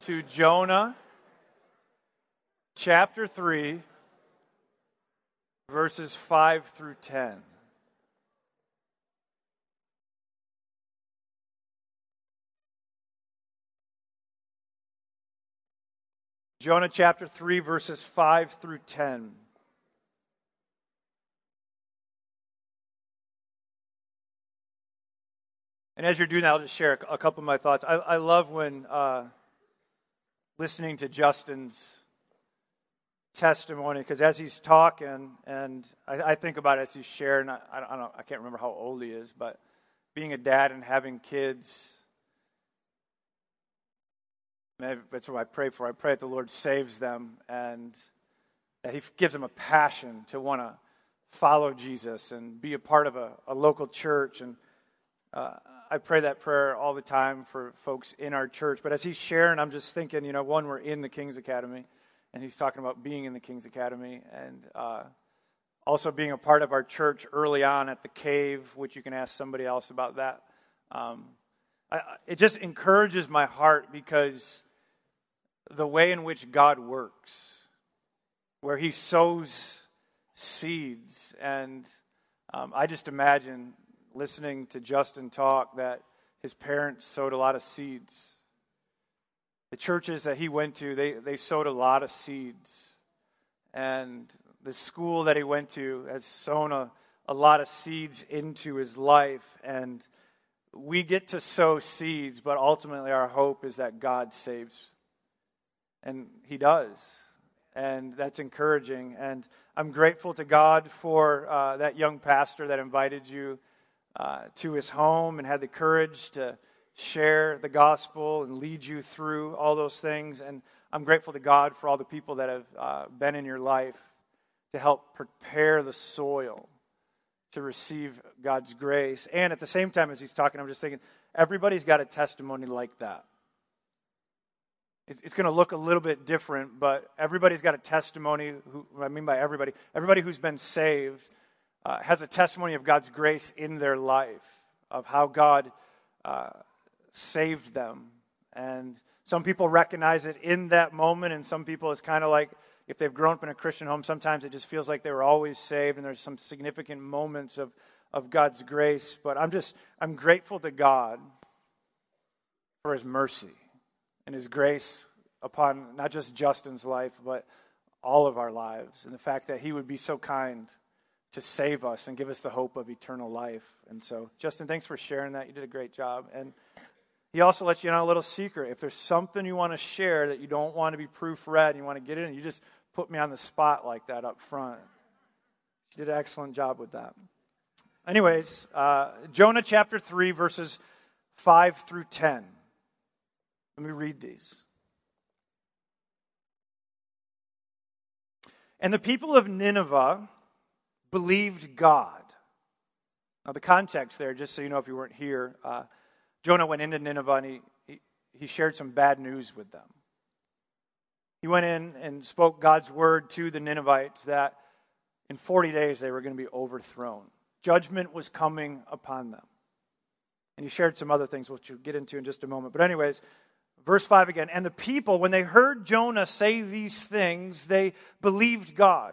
to Jonah chapter 3, verses 5 through 10. Jonah chapter 3, verses 5 through 10. And as you're doing that, I'll just share a couple of my thoughts. I, I love when uh, listening to Justin's testimony because as he's talking, and I, I, think about it as he's sharing, I, I, don't, I can't remember how old he is, but being a dad and having kids, that's what I pray for. I pray that the Lord saves them and that He gives them a passion to want to follow Jesus and be a part of a, a local church. And uh, I pray that prayer all the time for folks in our church. But as he's sharing, I'm just thinking, you know, one, we're in the King's Academy, and he's talking about being in the King's Academy, and uh, also being a part of our church early on at the cave, which you can ask somebody else about that. Um, I, it just encourages my heart because the way in which God works, where He sows seeds, and um, I just imagine listening to Justin talk that his parents sowed a lot of seeds. The churches that he went to, they, they sowed a lot of seeds. And the school that he went to has sown a, a lot of seeds into his life. And we get to sow seeds, but ultimately our hope is that God saves. And he does. And that's encouraging. And I'm grateful to God for uh, that young pastor that invited you uh, to his home and had the courage to share the gospel and lead you through all those things. And I'm grateful to God for all the people that have uh, been in your life to help prepare the soil to receive God's grace. And at the same time, as he's talking, I'm just thinking, everybody's got a testimony like that. It's, it's going to look a little bit different, but everybody's got a testimony. Who, I mean by everybody, everybody who's been saved uh, has a testimony of God's grace in their life, of how God uh, saved them. And some people recognize it in that moment, and some people it's kind of like if they've grown up in a Christian home, sometimes it just feels like they were always saved, and there's some significant moments of, of God's grace. But I'm just, I'm grateful to God for his mercy and his grace upon not just Justin's life, but all of our lives, and the fact that he would be so kind to save us and give us the hope of eternal life. And so, Justin, thanks for sharing that. You did a great job. And he also lets you know a little secret. If there's something you want to share that you don't want to be proofread, and you want to get in, you just put me on the spot like that up front. You did an excellent job with that. Anyways, uh, Jonah chapter 3, verses 5 through 10. Let me read these. And the people of Nineveh believed God. Now, the context there, just so you know if you weren't here, uh, Jonah went into Nineveh and he, he, he shared some bad news with them. He went in and spoke God's word to the Ninevites that in 40 days they were going to be overthrown. Judgment was coming upon them. And he shared some other things, which we'll get into in just a moment. But, anyways, verse 5 again. And the people, when they heard Jonah say these things, they believed God.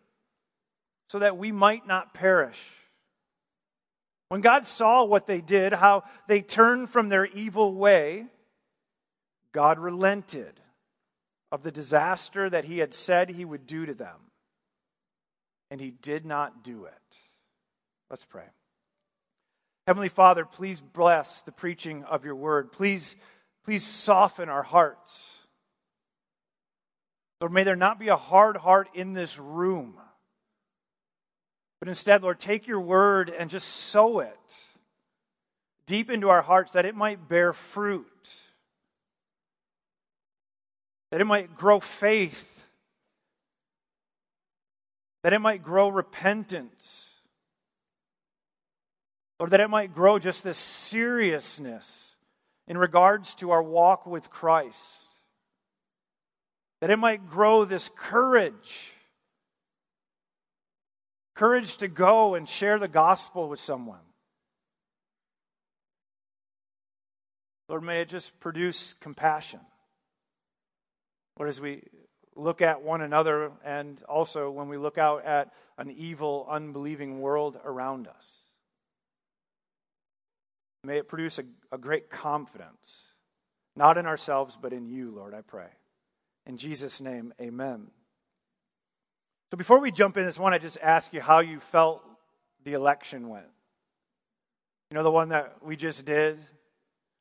so that we might not perish. When God saw what they did, how they turned from their evil way, God relented of the disaster that he had said he would do to them. And he did not do it. Let's pray. Heavenly Father, please bless the preaching of your word. Please, please soften our hearts. Lord, may there not be a hard heart in this room. But instead, Lord, take your word and just sow it deep into our hearts that it might bear fruit, that it might grow faith, that it might grow repentance, or that it might grow just this seriousness in regards to our walk with Christ, that it might grow this courage courage to go and share the gospel with someone. Lord, may it just produce compassion. Lord, as we look at one another and also when we look out at an evil, unbelieving world around us, may it produce a, a great confidence, not in ourselves, but in you, Lord, I pray. In Jesus' name, amen. So before we jump in, I just want to just ask you how you felt the election went. You know, the one that we just did?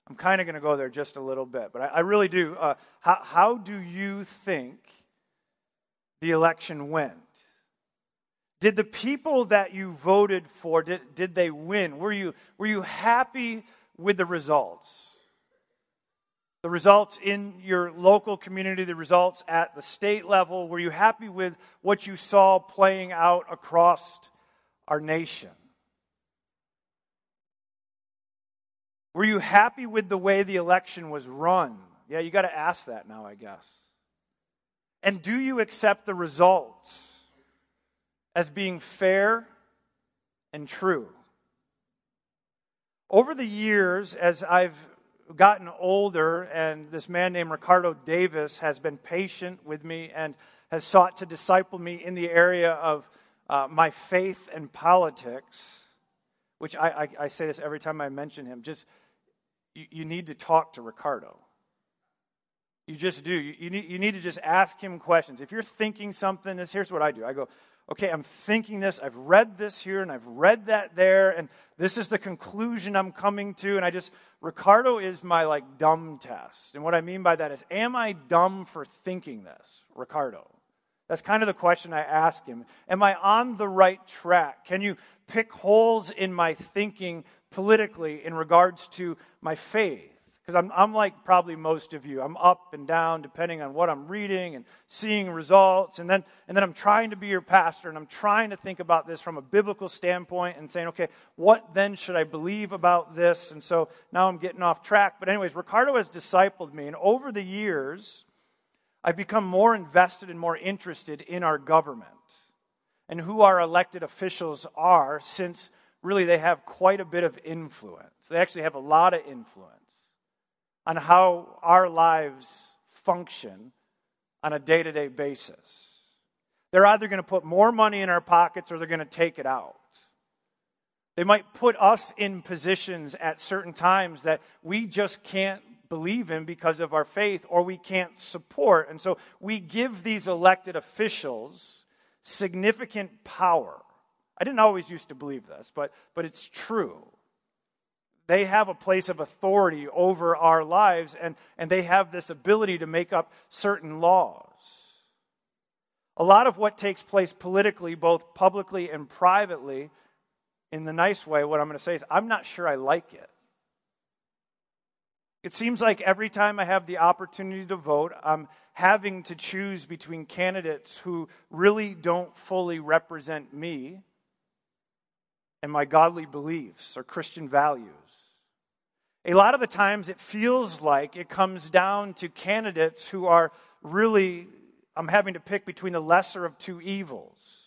I'm kind of going to go there just a little bit, but I, I really do. Uh, how, how do you think the election went? Did the people that you voted for, did, did they win? Were you, were you happy with the results? The results in your local community, the results at the state level? Were you happy with what you saw playing out across our nation? Were you happy with the way the election was run? Yeah, you got to ask that now, I guess. And do you accept the results as being fair and true? Over the years, as I've gotten older, and this man named Ricardo Davis has been patient with me and has sought to disciple me in the area of uh, my faith and politics, which I, I, I, say this every time I mention him. Just, you, you need to talk to Ricardo. You just do. You, you, need, you need to just ask him questions. If you're thinking something, this, here's what I do I go, okay, I'm thinking this, I've read this here, and I've read that there, and this is the conclusion I'm coming to. And I just, Ricardo is my like dumb test. And what I mean by that is, am I dumb for thinking this, Ricardo? That's kind of the question I ask him. Am I on the right track? Can you pick holes in my thinking politically in regards to my faith? Because I'm, I'm like probably most of you. I'm up and down depending on what I'm reading and seeing results. And then, and then I'm trying to be your pastor and I'm trying to think about this from a biblical standpoint and saying, okay, what then should I believe about this? And so now I'm getting off track. But, anyways, Ricardo has discipled me. And over the years, I've become more invested and more interested in our government and who our elected officials are since really they have quite a bit of influence. They actually have a lot of influence on how our lives function on a day to day basis. They're either going to put more money in our pockets or they're going to take it out. They might put us in positions at certain times that we just can't believe in because of our faith or we can't support. And so we give these elected officials significant power. I didn't always used to believe this, but, but it's true. They have a place of authority over our lives, and, and they have this ability to make up certain laws. A lot of what takes place politically, both publicly and privately, in the nice way, what I'm going to say is, I'm not sure I like it. It seems like every time I have the opportunity to vote, I'm having to choose between candidates who really don't fully represent me and my godly beliefs or Christian values. A lot of the times it feels like it comes down to candidates who are really, I'm having to pick between the lesser of two evils.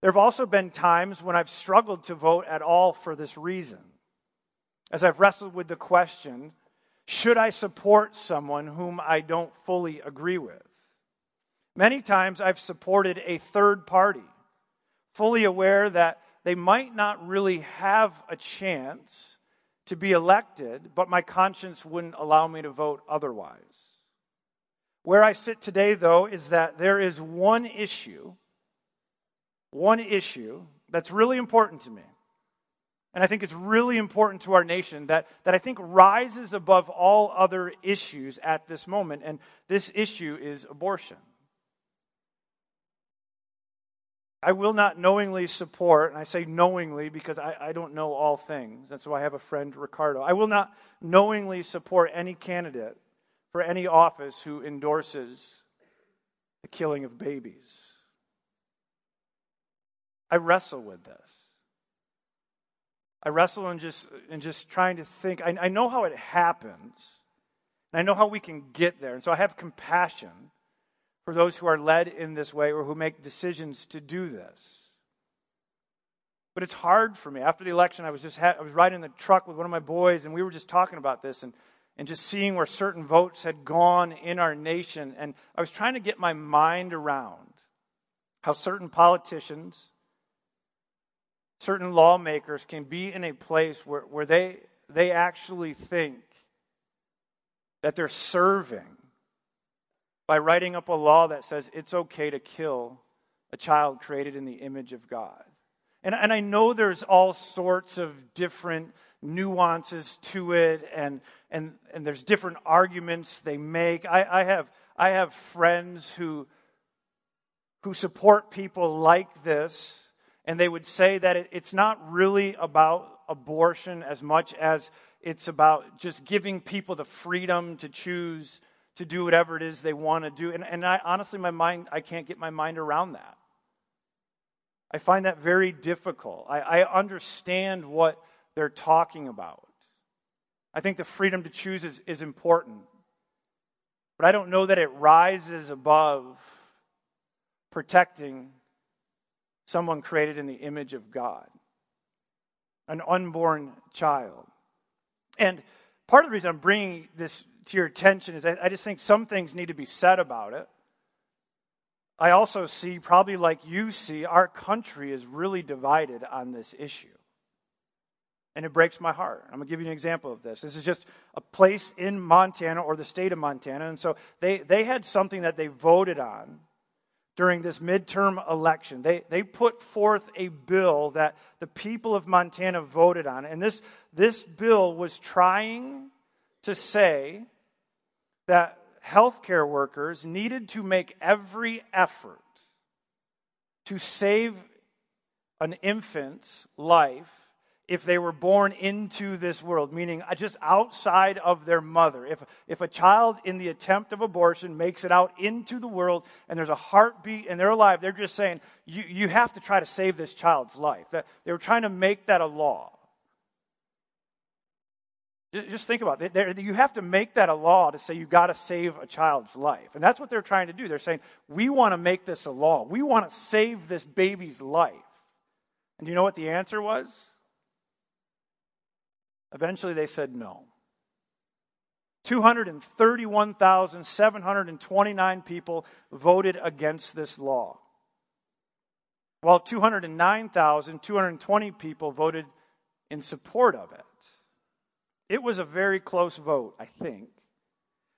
There have also been times when I've struggled to vote at all for this reason. As I've wrestled with the question, should I support someone whom I don't fully agree with? Many times I've supported a third party, fully aware that they might not really have a chance to be elected, but my conscience wouldn't allow me to vote otherwise. Where I sit today, though, is that there is one issue, one issue that's really important to me. And I think it's really important to our nation that, that I think rises above all other issues at this moment. And this issue is abortion. I will not knowingly support, and I say knowingly because I, I don't know all things. That's why I have a friend, Ricardo. I will not knowingly support any candidate for any office who endorses the killing of babies. I wrestle with this. I wrestle in just, in just trying to think. I, I know how it happens, and I know how we can get there. And so I have compassion for those who are led in this way or who make decisions to do this. But it's hard for me. After the election, I was just ha- I was riding in the truck with one of my boys, and we were just talking about this and, and just seeing where certain votes had gone in our nation. And I was trying to get my mind around how certain politicians, certain lawmakers can be in a place where, where they, they actually think that they're serving by writing up a law that says it's okay to kill a child created in the image of God. And, and I know there's all sorts of different nuances to it, and, and, and there's different arguments they make. I, I, have, I have friends who, who support people like this, and they would say that it, it's not really about abortion as much as it's about just giving people the freedom to choose to do whatever it is they want to do. And, and I, honestly, my mind, I can't get my mind around that. I find that very difficult. I, I understand what they're talking about. I think the freedom to choose is, is important. But I don't know that it rises above protecting someone created in the image of God, an unborn child. And part of the reason I'm bringing this to your attention is I, just think some things need to be said about it. I also see, probably like you see, our country is really divided on this issue. And it breaks my heart. I'm going to give you an example of this. This is just a place in Montana or the state of Montana. And so they, they had something that they voted on during this midterm election. They, they put forth a bill that the people of Montana voted on. And this, this bill was trying to say that healthcare workers needed to make every effort to save an infant's life if they were born into this world, meaning uh, just outside of their mother. If, if a child in the attempt of abortion makes it out into the world and there's a heartbeat and they're alive, they're just saying, you, you have to try to save this child's life. That, they were trying to make that a law. Just think about it. You have to make that a law to say you've got to save a child's life. And that's what they're trying to do. They're saying, we want to make this a law. We want to save this baby's life. And do you know what the answer was? Eventually they said no. 231,729 people voted against this law, while 209,220 people voted in support of it. It was a very close vote, I think.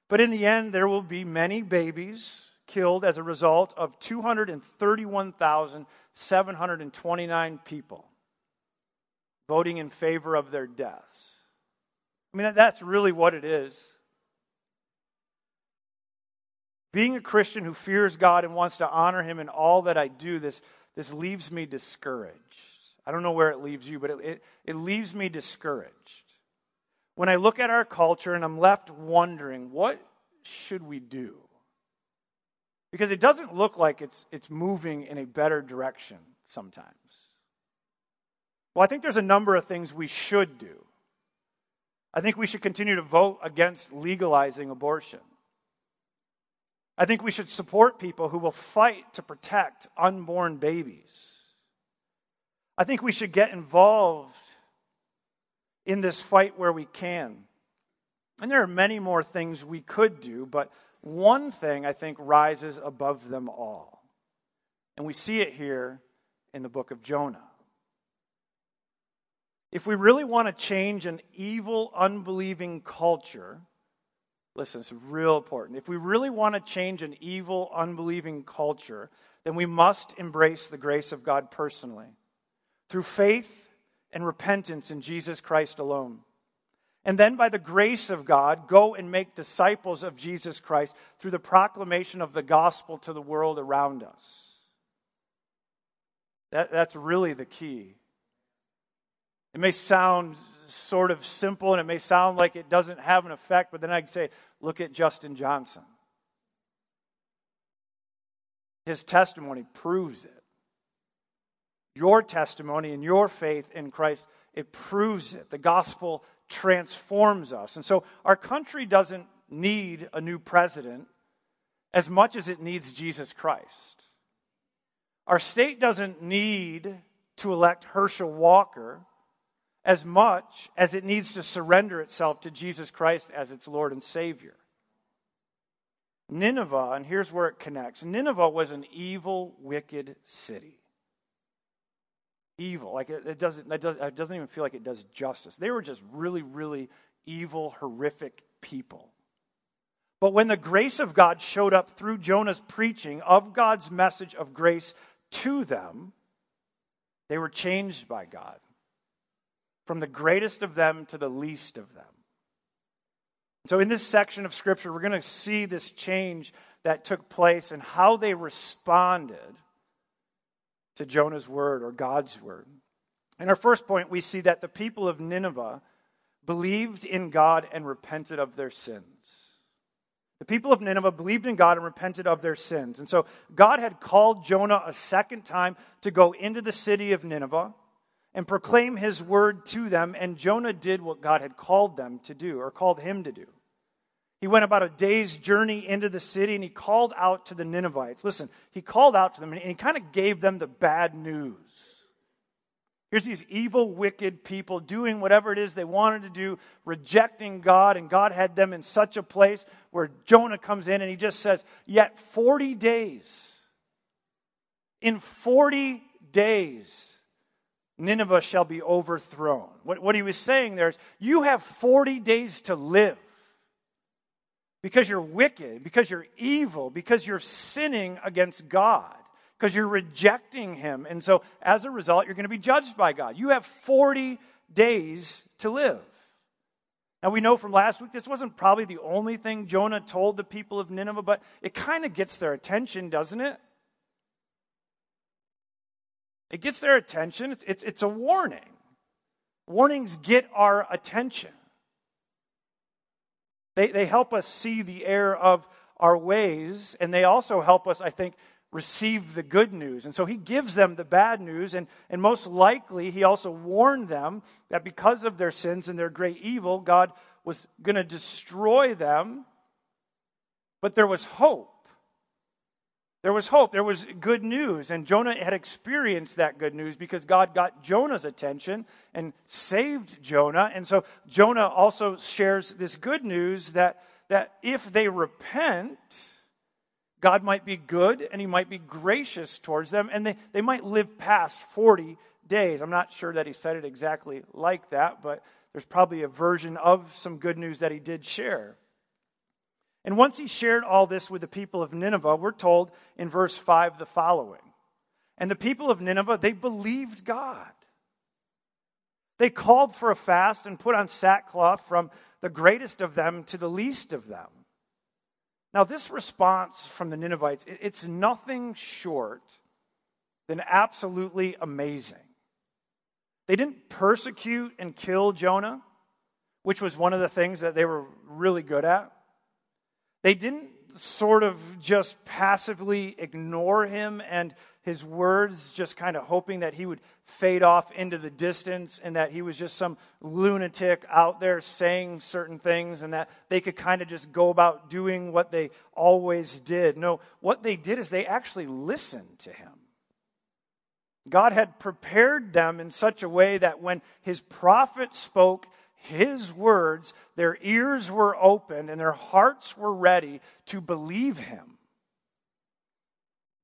But in the end, there will be many babies killed as a result of 231,729 people voting in favor of their deaths. I mean, that's really what it is. Being a Christian who fears God and wants to honor Him in all that I do, this, this leaves me discouraged. I don't know where it leaves you, but it, it, it leaves me discouraged when I look at our culture and I'm left wondering, what should we do? Because it doesn't look like it's, it's moving in a better direction sometimes. Well, I think there's a number of things we should do. I think we should continue to vote against legalizing abortion. I think we should support people who will fight to protect unborn babies. I think we should get involved in this fight where we can. And there are many more things we could do, but one thing I think rises above them all. And we see it here in the book of Jonah. If we really want to change an evil, unbelieving culture, Listen, it's real important. If we really want to change an evil, unbelieving culture, then we must embrace the grace of God personally through faith and repentance in Jesus Christ alone. And then, by the grace of God, go and make disciples of Jesus Christ through the proclamation of the gospel to the world around us. That, that's really the key. It may sound sort of simple and it may sound like it doesn't have an effect, but then I can say, look at Justin Johnson. His testimony proves it. Your testimony and your faith in Christ, it proves it. The gospel transforms us. And so our country doesn't need a new president as much as it needs Jesus Christ. Our state doesn't need to elect Herschel Walker as much as it needs to surrender itself to Jesus Christ as its Lord and Savior. Nineveh, and here's where it connects Nineveh was an evil, wicked city. Evil. Like it, it doesn't, it, does, it doesn't even feel like it does justice. They were just really, really evil, horrific people. But when the grace of God showed up through Jonah's preaching of God's message of grace to them, they were changed by God from the greatest of them to the least of them. So, in this section of Scripture, we're going to see this change that took place and how they responded to Jonah's word or God's word. In our first point, we see that the people of Nineveh believed in God and repented of their sins. The people of Nineveh believed in God and repented of their sins. And so God had called Jonah a second time to go into the city of Nineveh and proclaim his word to them. And Jonah did what God had called them to do, or called him to do. He went about a day's journey into the city and he called out to the Ninevites. Listen, he called out to them and he kind of gave them the bad news. Here's these evil, wicked people doing whatever it is they wanted to do, rejecting God, and God had them in such a place where Jonah comes in and he just says, Yet 40 days, in 40 days, Nineveh shall be overthrown. What, what he was saying there is, you have 40 days to live because you're wicked, because you're evil, because you're sinning against God, because you're rejecting Him. And so, as a result, you're going to be judged by God. You have 40 days to live. Now, we know from last week this wasn't probably the only thing Jonah told the people of Nineveh, but it kind of gets their attention, doesn't it? It gets their attention. It's, it's, it's a warning. Warnings get our attention. They, they help us see the error of our ways, and they also help us, I think, receive the good news. And so he gives them the bad news, and, and most likely he also warned them that because of their sins and their great evil, God was going to destroy them. But there was hope. There was hope. There was good news. And Jonah had experienced that good news because God got Jonah's attention and saved Jonah. And so Jonah also shares this good news that, that if they repent, God might be good and he might be gracious towards them and they, they might live past 40 days. I'm not sure that he said it exactly like that, but there's probably a version of some good news that he did share. And once he shared all this with the people of Nineveh, we're told in verse 5 the following And the people of Nineveh, they believed God. They called for a fast and put on sackcloth from the greatest of them to the least of them. Now, this response from the Ninevites, it's nothing short than absolutely amazing. They didn't persecute and kill Jonah, which was one of the things that they were really good at. They didn't sort of just passively ignore him and his words, just kind of hoping that he would fade off into the distance and that he was just some lunatic out there saying certain things and that they could kind of just go about doing what they always did. No, what they did is they actually listened to him. God had prepared them in such a way that when his prophet spoke, his words, their ears were open and their hearts were ready to believe him.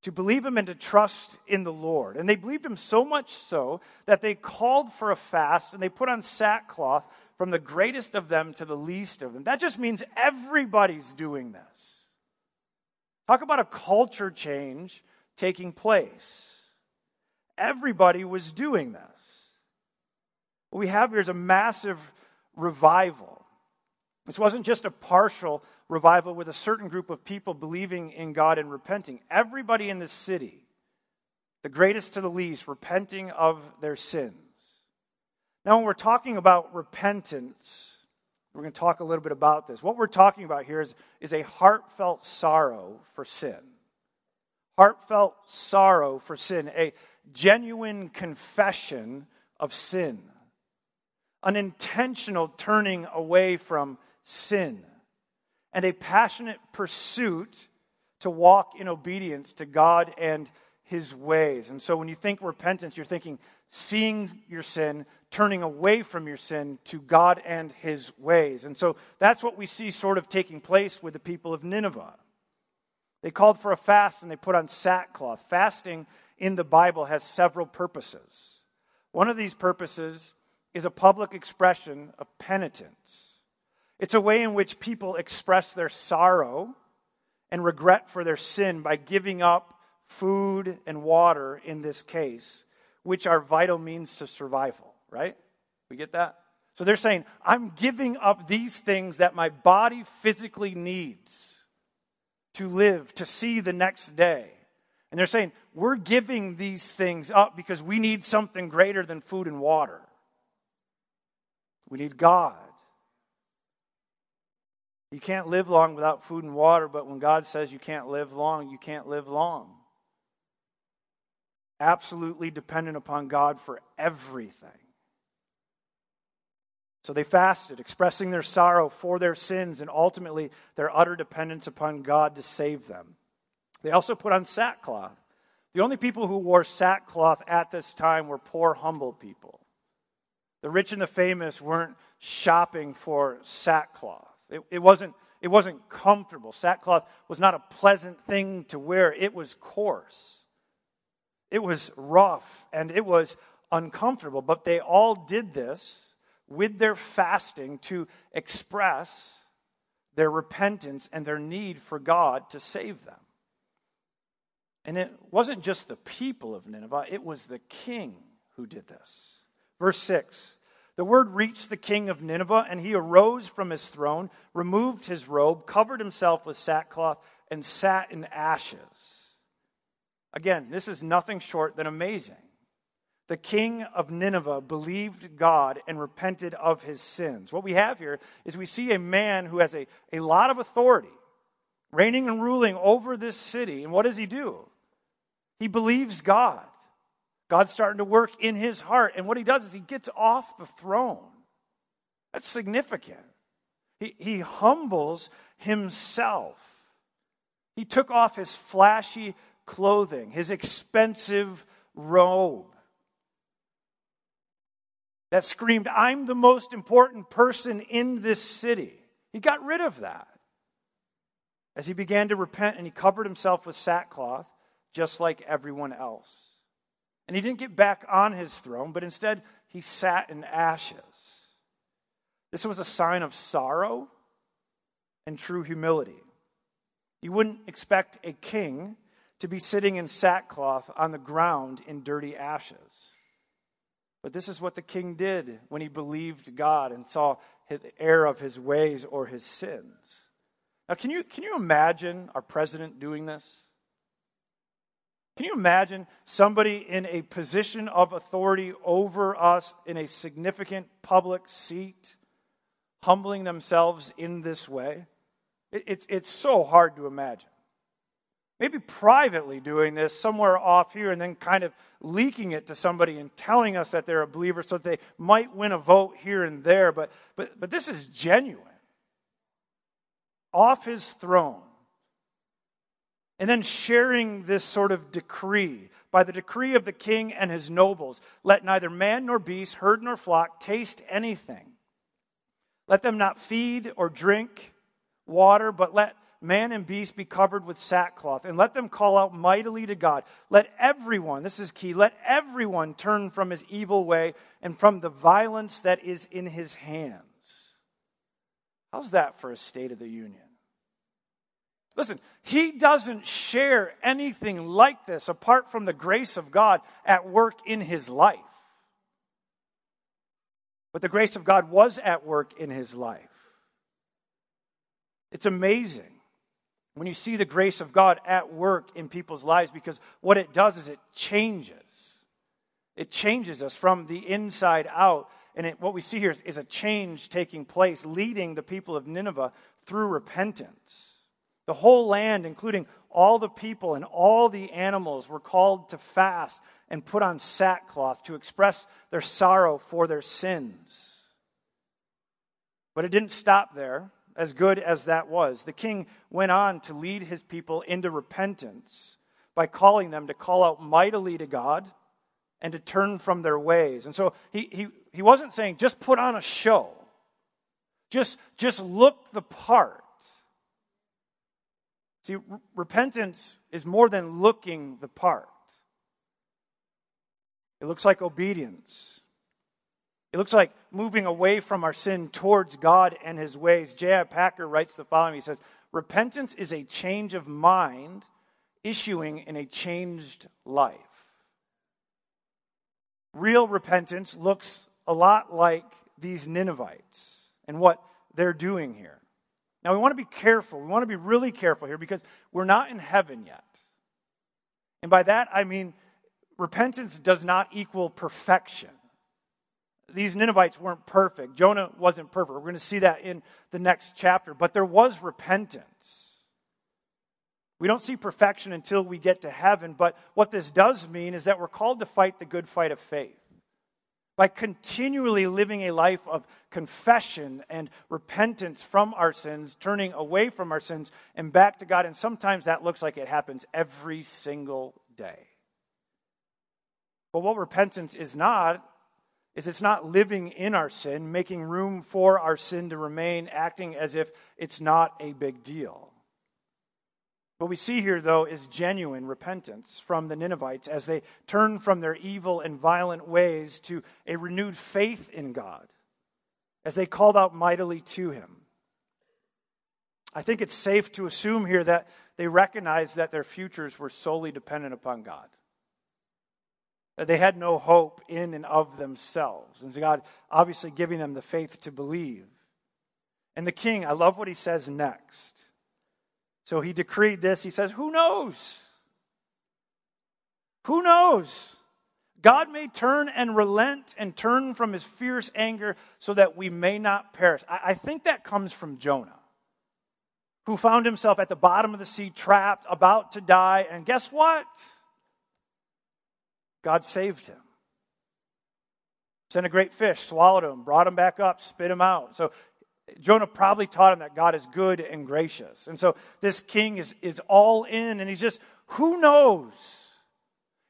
To believe him and to trust in the Lord. And they believed him so much so that they called for a fast and they put on sackcloth from the greatest of them to the least of them. That just means everybody's doing this. Talk about a culture change taking place. Everybody was doing this. What we have here is a massive revival. This wasn't just a partial revival with a certain group of people believing in God and repenting. Everybody in this city, the greatest to the least, repenting of their sins. Now, when we're talking about repentance, we're going to talk a little bit about this. What we're talking about here is, is a heartfelt sorrow for sin. Heartfelt sorrow for sin, a genuine confession of sin, an intentional turning away from sin, and a passionate pursuit to walk in obedience to God and his ways. And so when you think repentance, you're thinking seeing your sin, turning away from your sin to God and his ways. And so that's what we see sort of taking place with the people of Nineveh. They called for a fast and they put on sackcloth. Fasting in the Bible has several purposes. One of these purposes is a public expression of penitence. It's a way in which people express their sorrow and regret for their sin by giving up food and water in this case, which are vital means to survival right? We get that? So they're saying, I'm giving up these things that my body physically needs to live, to see the next day. And they're saying, we're giving these things up because we need something greater than food and water. We need God. You can't live long without food and water, but when God says you can't live long, you can't live long. Absolutely dependent upon God for everything. So they fasted, expressing their sorrow for their sins and ultimately their utter dependence upon God to save them. They also put on sackcloth. The only people who wore sackcloth at this time were poor, humble people. The rich and the famous weren't shopping for sackcloth. It, it, wasn't, it wasn't comfortable. Sackcloth was not a pleasant thing to wear, it was coarse, it was rough, and it was uncomfortable. But they all did this with their fasting to express their repentance and their need for God to save them. And it wasn't just the people of Nineveh, it was the king who did this. Verse 6 The word reached the king of Nineveh, and he arose from his throne, removed his robe, covered himself with sackcloth, and sat in ashes. Again, this is nothing short than amazing the king of Nineveh believed God and repented of his sins. What we have here is we see a man who has a, a lot of authority, reigning and ruling over this city. And what does he do? He believes God. God's starting to work in his heart. And what he does is he gets off the throne. That's significant. He, he humbles himself. He took off his flashy clothing, his expensive robe that screamed, I'm the most important person in this city. He got rid of that. As he began to repent and he covered himself with sackcloth, just like everyone else. And he didn't get back on his throne, but instead he sat in ashes. This was a sign of sorrow and true humility. You wouldn't expect a king to be sitting in sackcloth on the ground in dirty ashes. But this is what the king did when he believed God and saw the error of his ways or his sins. Now, can you, can you imagine our president doing this? Can you imagine somebody in a position of authority over us in a significant public seat humbling themselves in this way? It's, it's so hard to imagine maybe privately doing this somewhere off here and then kind of leaking it to somebody and telling us that they're a believer so that they might win a vote here and there. But, but, but this is genuine. Off his throne. And then sharing this sort of decree by the decree of the king and his nobles let neither man nor beast, herd nor flock taste anything. Let them not feed or drink water, but let man and beast be covered with sackcloth, and let them call out mightily to God. Let everyone, this is key, let everyone turn from his evil way and from the violence that is in his hands. How's that for a State of the Union? Listen, he doesn't share anything like this apart from the grace of God at work in his life. But the grace of God was at work in his life. It's amazing when you see the grace of God at work in people's lives because what it does is it changes. It changes us from the inside out. And it, what we see here is, is a change taking place, leading the people of Nineveh through repentance. The whole land, including all the people and all the animals, were called to fast and put on sackcloth to express their sorrow for their sins. But it didn't stop there, as good as that was. The king went on to lead his people into repentance by calling them to call out mightily to God and to turn from their ways. And so he, he, he wasn't saying just put on a show, just, just look the part. See, repentance is more than looking the part. It looks like obedience. It looks like moving away from our sin towards God and his ways. J.I. Packer writes the following He says, Repentance is a change of mind issuing in a changed life. Real repentance looks a lot like these Ninevites and what they're doing here. Now, we want to be careful. We want to be really careful here because we're not in heaven yet. And by that, I mean repentance does not equal perfection. These Ninevites weren't perfect. Jonah wasn't perfect. We're going to see that in the next chapter. But there was repentance. We don't see perfection until we get to heaven. But what this does mean is that we're called to fight the good fight of faith by continually living a life of confession and repentance from our sins, turning away from our sins and back to God. And sometimes that looks like it happens every single day. But what repentance is not, is it's not living in our sin, making room for our sin to remain, acting as if it's not a big deal. What we see here, though, is genuine repentance from the Ninevites as they turn from their evil and violent ways to a renewed faith in God, as they called out mightily to Him. I think it's safe to assume here that they recognized that their futures were solely dependent upon God. That they had no hope in and of themselves. And so God obviously giving them the faith to believe. And the king, I love what he says next. So he decreed this. He says, Who knows? Who knows? God may turn and relent and turn from his fierce anger so that we may not perish. I, I, think that comes from Jonah, who found himself at the bottom of the sea, trapped, about to die. And guess what? God saved him. Sent a great fish, swallowed him, brought him back up, spit him out. So Jonah probably taught him that God is good and gracious. And so this king is, is all in, and he's just, who knows?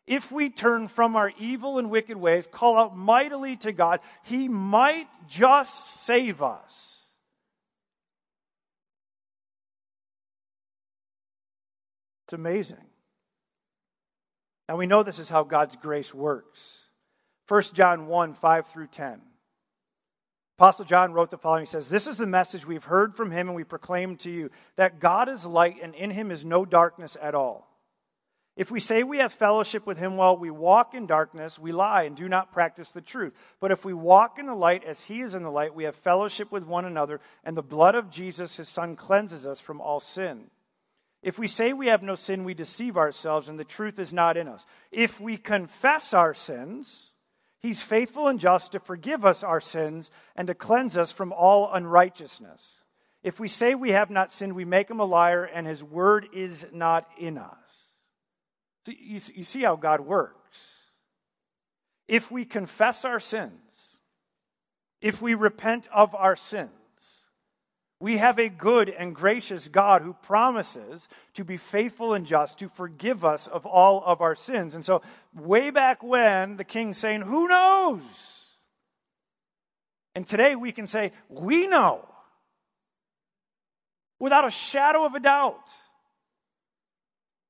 If we turn from our evil and wicked ways, call out mightily to God, he might just save us. It's amazing. Now we know this is how God's grace works. 1 John 1 5 through 10. Apostle John wrote the following He says, This is the message we've heard from him and we proclaim to you that God is light and in him is no darkness at all. If we say we have fellowship with him while we walk in darkness, we lie and do not practice the truth. But if we walk in the light as he is in the light, we have fellowship with one another, and the blood of Jesus, his son, cleanses us from all sin. If we say we have no sin, we deceive ourselves, and the truth is not in us. If we confess our sins, He's faithful and just to forgive us our sins and to cleanse us from all unrighteousness. If we say we have not sinned, we make him a liar, and his word is not in us. So you, you see how God works. If we confess our sins, if we repent of our sins, we have a good and gracious God who promises to be faithful and just to forgive us of all of our sins. And so, way back when, the king's saying, Who knows? And today we can say, We know. Without a shadow of a doubt.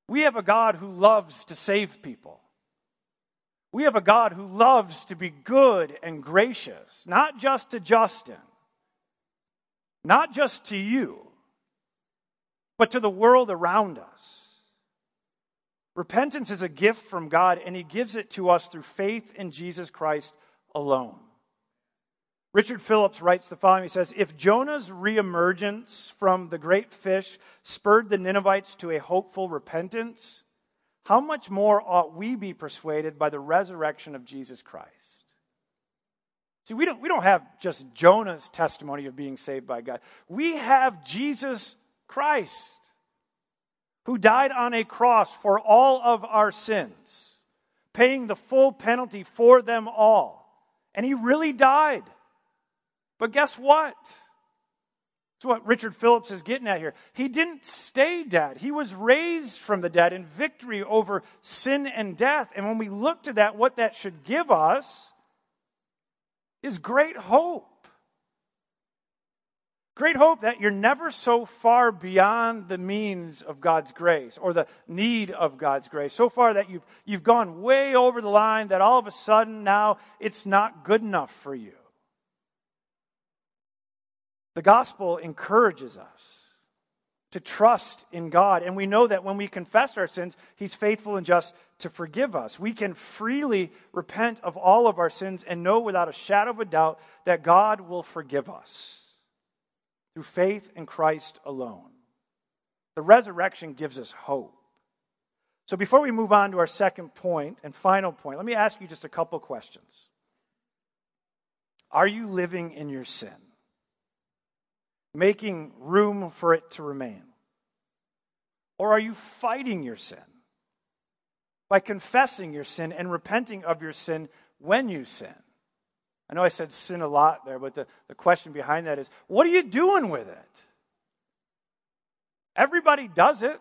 We have a God who loves to save people. We have a God who loves to be good and gracious, not just to Justin not just to you, but to the world around us. Repentance is a gift from God, and He gives it to us through faith in Jesus Christ alone. Richard Phillips writes the following He says, If Jonah's reemergence from the great fish spurred the Ninevites to a hopeful repentance, how much more ought we be persuaded by the resurrection of Jesus Christ? See, we don't, we don't have just Jonah's testimony of being saved by God. We have Jesus Christ, who died on a cross for all of our sins, paying the full penalty for them all. And he really died. But guess what? That's what Richard Phillips is getting at here. He didn't stay dead. He was raised from the dead in victory over sin and death. And when we look to that, what that should give us is great hope. Great hope that you're never so far beyond the means of God's grace or the need of God's grace. So far that you've, you've gone way over the line that all of a sudden now it's not good enough for you. The gospel encourages us to trust in God. And we know that when we confess our sins, He's faithful and just to forgive us. We can freely repent of all of our sins and know without a shadow of a doubt that God will forgive us through faith in Christ alone. The resurrection gives us hope. So before we move on to our second point and final point, let me ask you just a couple questions. Are you living in your sin? Making room for it to remain? Or are you fighting your sin by confessing your sin and repenting of your sin when you sin? I know I said sin a lot there, but the, the question behind that is what are you doing with it? Everybody does it.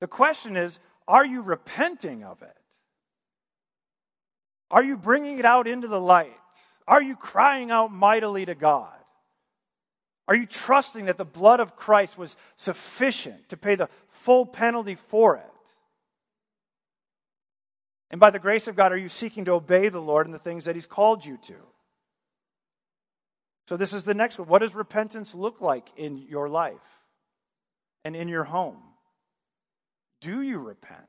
The question is are you repenting of it? Are you bringing it out into the light? Are you crying out mightily to God? Are you trusting that the blood of Christ was sufficient to pay the full penalty for it? And by the grace of God, are you seeking to obey the Lord in the things that He's called you to? So, this is the next one. What does repentance look like in your life and in your home? Do you repent?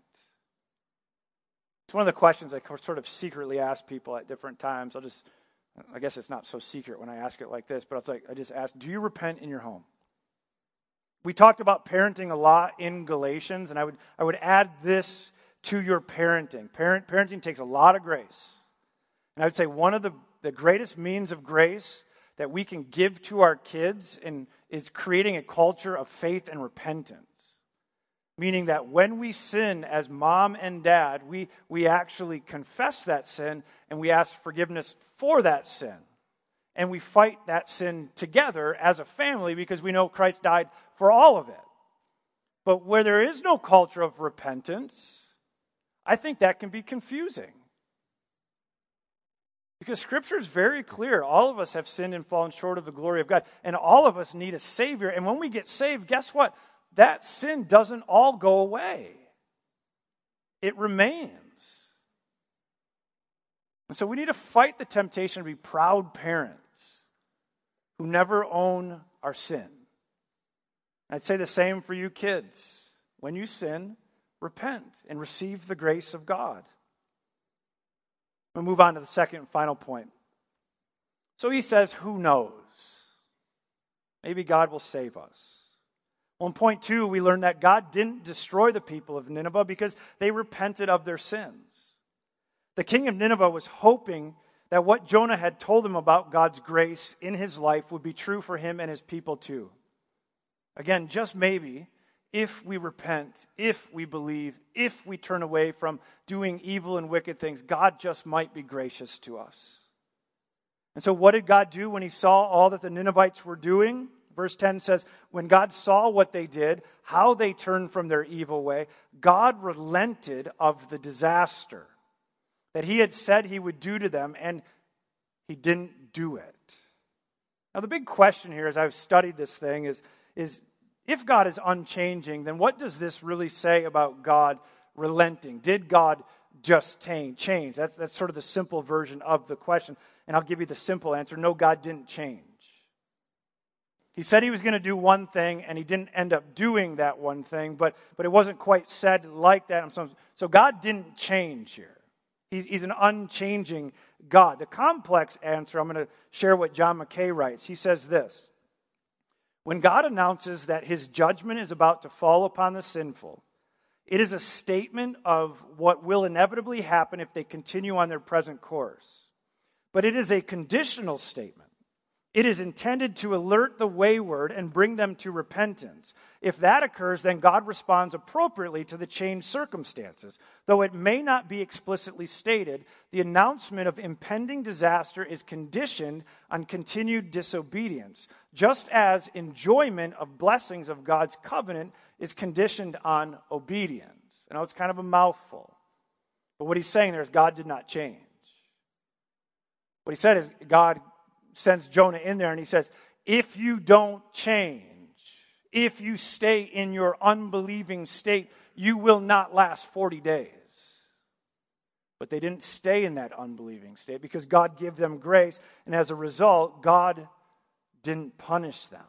It's one of the questions I sort of secretly ask people at different times. I'll just I guess it's not so secret when I ask it like this, but it's like I just ask, do you repent in your home? We talked about parenting a lot in Galatians, and I would I would add this to your parenting. Parent, parenting takes a lot of grace. And I would say one of the, the greatest means of grace that we can give to our kids in, is creating a culture of faith and repentance. Meaning that when we sin as mom and dad, we, we actually confess that sin and we ask forgiveness for that sin. And we fight that sin together as a family because we know Christ died for all of it. But where there is no culture of repentance, I think that can be confusing. Because Scripture is very clear. All of us have sinned and fallen short of the glory of God. And all of us need a Savior. And when we get saved, guess what? That sin doesn't all go away, it remains. And so we need to fight the temptation to be proud parents who never own our sin. I'd say the same for you kids. When you sin, repent and receive the grace of God. We'll move on to the second and final point. So he says, Who knows? Maybe God will save us. On point two, we learn that God didn't destroy the people of Nineveh because they repented of their sins. The king of Nineveh was hoping that what Jonah had told him about God's grace in his life would be true for him and his people too. Again, just maybe, if we repent, if we believe, if we turn away from doing evil and wicked things, God just might be gracious to us. And so, what did God do when he saw all that the Ninevites were doing? Verse 10 says, When God saw what they did, how they turned from their evil way, God relented of the disaster that he had said he would do to them, and he didn't do it. Now, the big question here as I've studied this thing is, is if God is unchanging, then what does this really say about God relenting? Did God just change? That's, that's sort of the simple version of the question. And I'll give you the simple answer no, God didn't change. He said he was going to do one thing, and he didn't end up doing that one thing, but, but it wasn't quite said like that. So, God didn't change here. He's, he's an unchanging God. The complex answer, I'm going to share what John Mackay writes. He says this When God announces that his judgment is about to fall upon the sinful, it is a statement of what will inevitably happen if they continue on their present course. But it is a conditional statement. It is intended to alert the wayward and bring them to repentance. If that occurs, then God responds appropriately to the changed circumstances. Though it may not be explicitly stated, the announcement of impending disaster is conditioned on continued disobedience, just as enjoyment of blessings of God's covenant is conditioned on obedience. I know it's kind of a mouthful, but what he's saying there is God did not change. What he said is God sends Jonah in there and he says, If you don't change, if you stay in your unbelieving state, you will not last 40 days. But they didn't stay in that unbelieving state because God gave them grace, and as a result, God didn't punish them.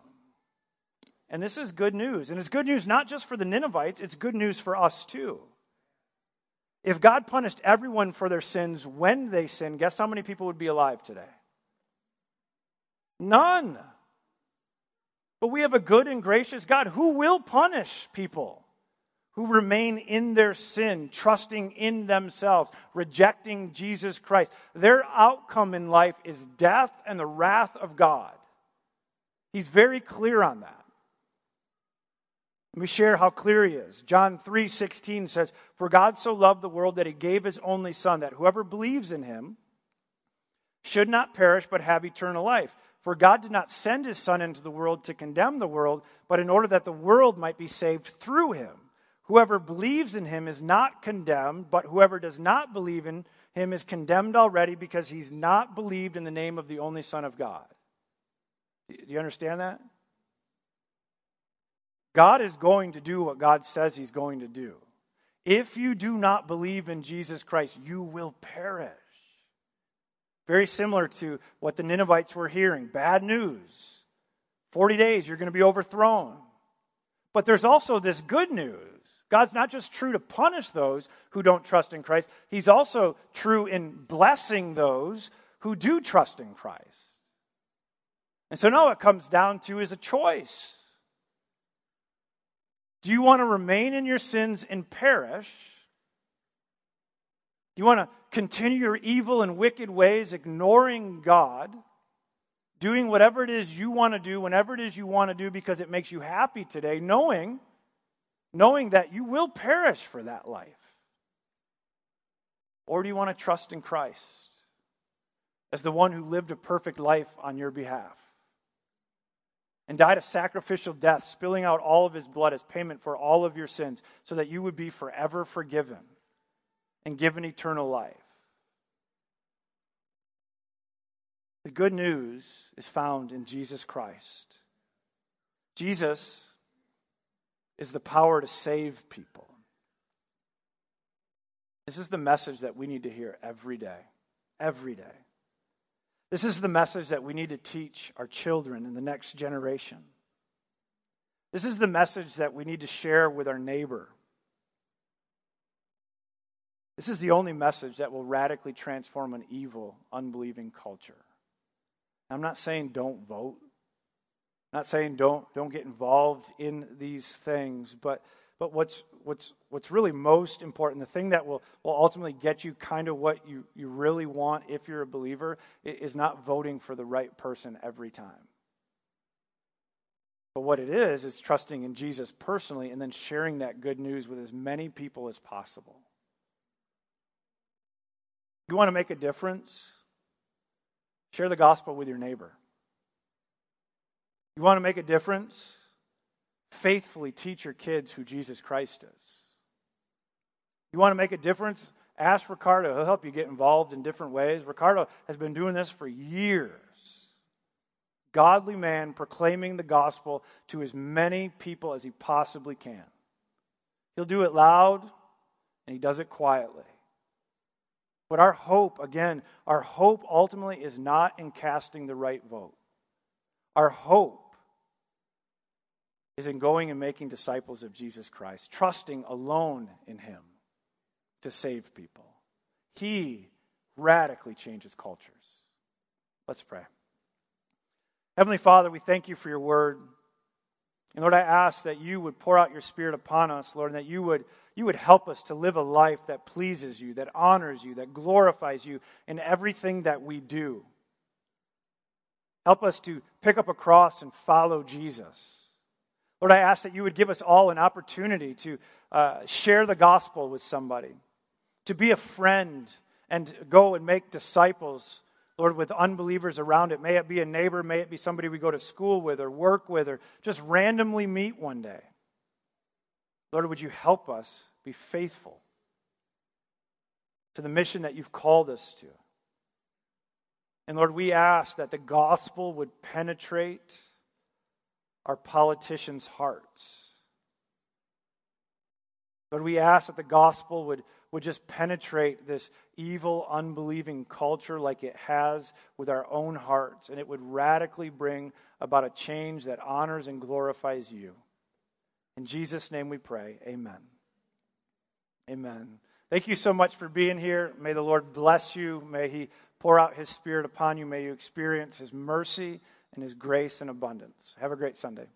And this is good news. And it's good news not just for the Ninevites, it's good news for us too. If God punished everyone for their sins when they sinned, guess how many people would be alive today? None. But we have a good and gracious God who will punish people who remain in their sin, trusting in themselves, rejecting Jesus Christ. Their outcome in life is death and the wrath of God. He's very clear on that. Let me share how clear he is. John 3:16 says, "For God so loved the world that he gave his only son that whoever believes in him should not perish but have eternal life." For God did not send his Son into the world to condemn the world, but in order that the world might be saved through him. Whoever believes in him is not condemned, but whoever does not believe in him is condemned already because he's not believed in the name of the only Son of God. Do you understand that? God is going to do what God says he's going to do. If you do not believe in Jesus Christ, you will perish. Very similar to what the Ninevites were hearing. Bad news. 40 days, you're going to be overthrown. But there's also this good news. God's not just true to punish those who don't trust in Christ, He's also true in blessing those who do trust in Christ. And so now it comes down to is a choice. Do you want to remain in your sins and perish? Do you want to continue your evil and wicked ways, ignoring God, doing whatever it is you want to do, whenever it is you want to do, because it makes you happy today, knowing, knowing that you will perish for that life? Or do you want to trust in Christ as the one who lived a perfect life on your behalf? and died a sacrificial death, spilling out all of his blood as payment for all of your sins, so that you would be forever forgiven and given eternal life. The good news is found in Jesus Christ. Jesus is the power to save people. This is the message that we need to hear every day. Every day. This is the message that we need to teach our children in the next generation. This is the message that we need to share with our neighbor this is the only message that will radically transform an evil, unbelieving culture. I'm not saying don't vote. I'm not saying don't don't get involved in these things, but but what's what's what's really most important, the thing that will, will ultimately get you kind of what you, you really want if you're a believer, is not voting for the right person every time. But what it is, is trusting in Jesus personally and then sharing that good news with as many people as possible. You want to make a difference? Share the gospel with your neighbor. You want to make a difference? Faithfully teach your kids who Jesus Christ is. You want to make a difference? Ask Ricardo. He'll help you get involved in different ways. Ricardo has been doing this for years. Godly man proclaiming the gospel to as many people as he possibly can. He'll do it loud and he does it quietly. But our hope, again, our hope ultimately is not in casting the right vote. Our hope is in going and making disciples of Jesus Christ, trusting alone in Him to save people. He radically changes cultures. Let's pray. Heavenly Father, we thank you for your word. And Lord, I ask that you would pour out your spirit upon us, Lord, and that you would, you would help us to live a life that pleases you, that honors you, that glorifies you in everything that we do. Help us to pick up a cross and follow Jesus. Lord, I ask that you would give us all an opportunity to uh, share the gospel with somebody, to be a friend and go and make disciples, Lord, with unbelievers around it. May it be a neighbor, may it be somebody we go to school with or work with or just randomly meet one day. Lord, would you help us be faithful to the mission that you've called us to? And Lord, we ask that the gospel would penetrate our politicians' hearts. Lord, we ask that the gospel would, would just penetrate this evil, unbelieving culture like it has with our own hearts, and it would radically bring about a change that honors and glorifies you. In Jesus' name we pray. Amen. Amen. Thank you so much for being here. May the Lord bless you. May He pour out his spirit upon you. May you experience his mercy and his grace in abundance. Have a great Sunday.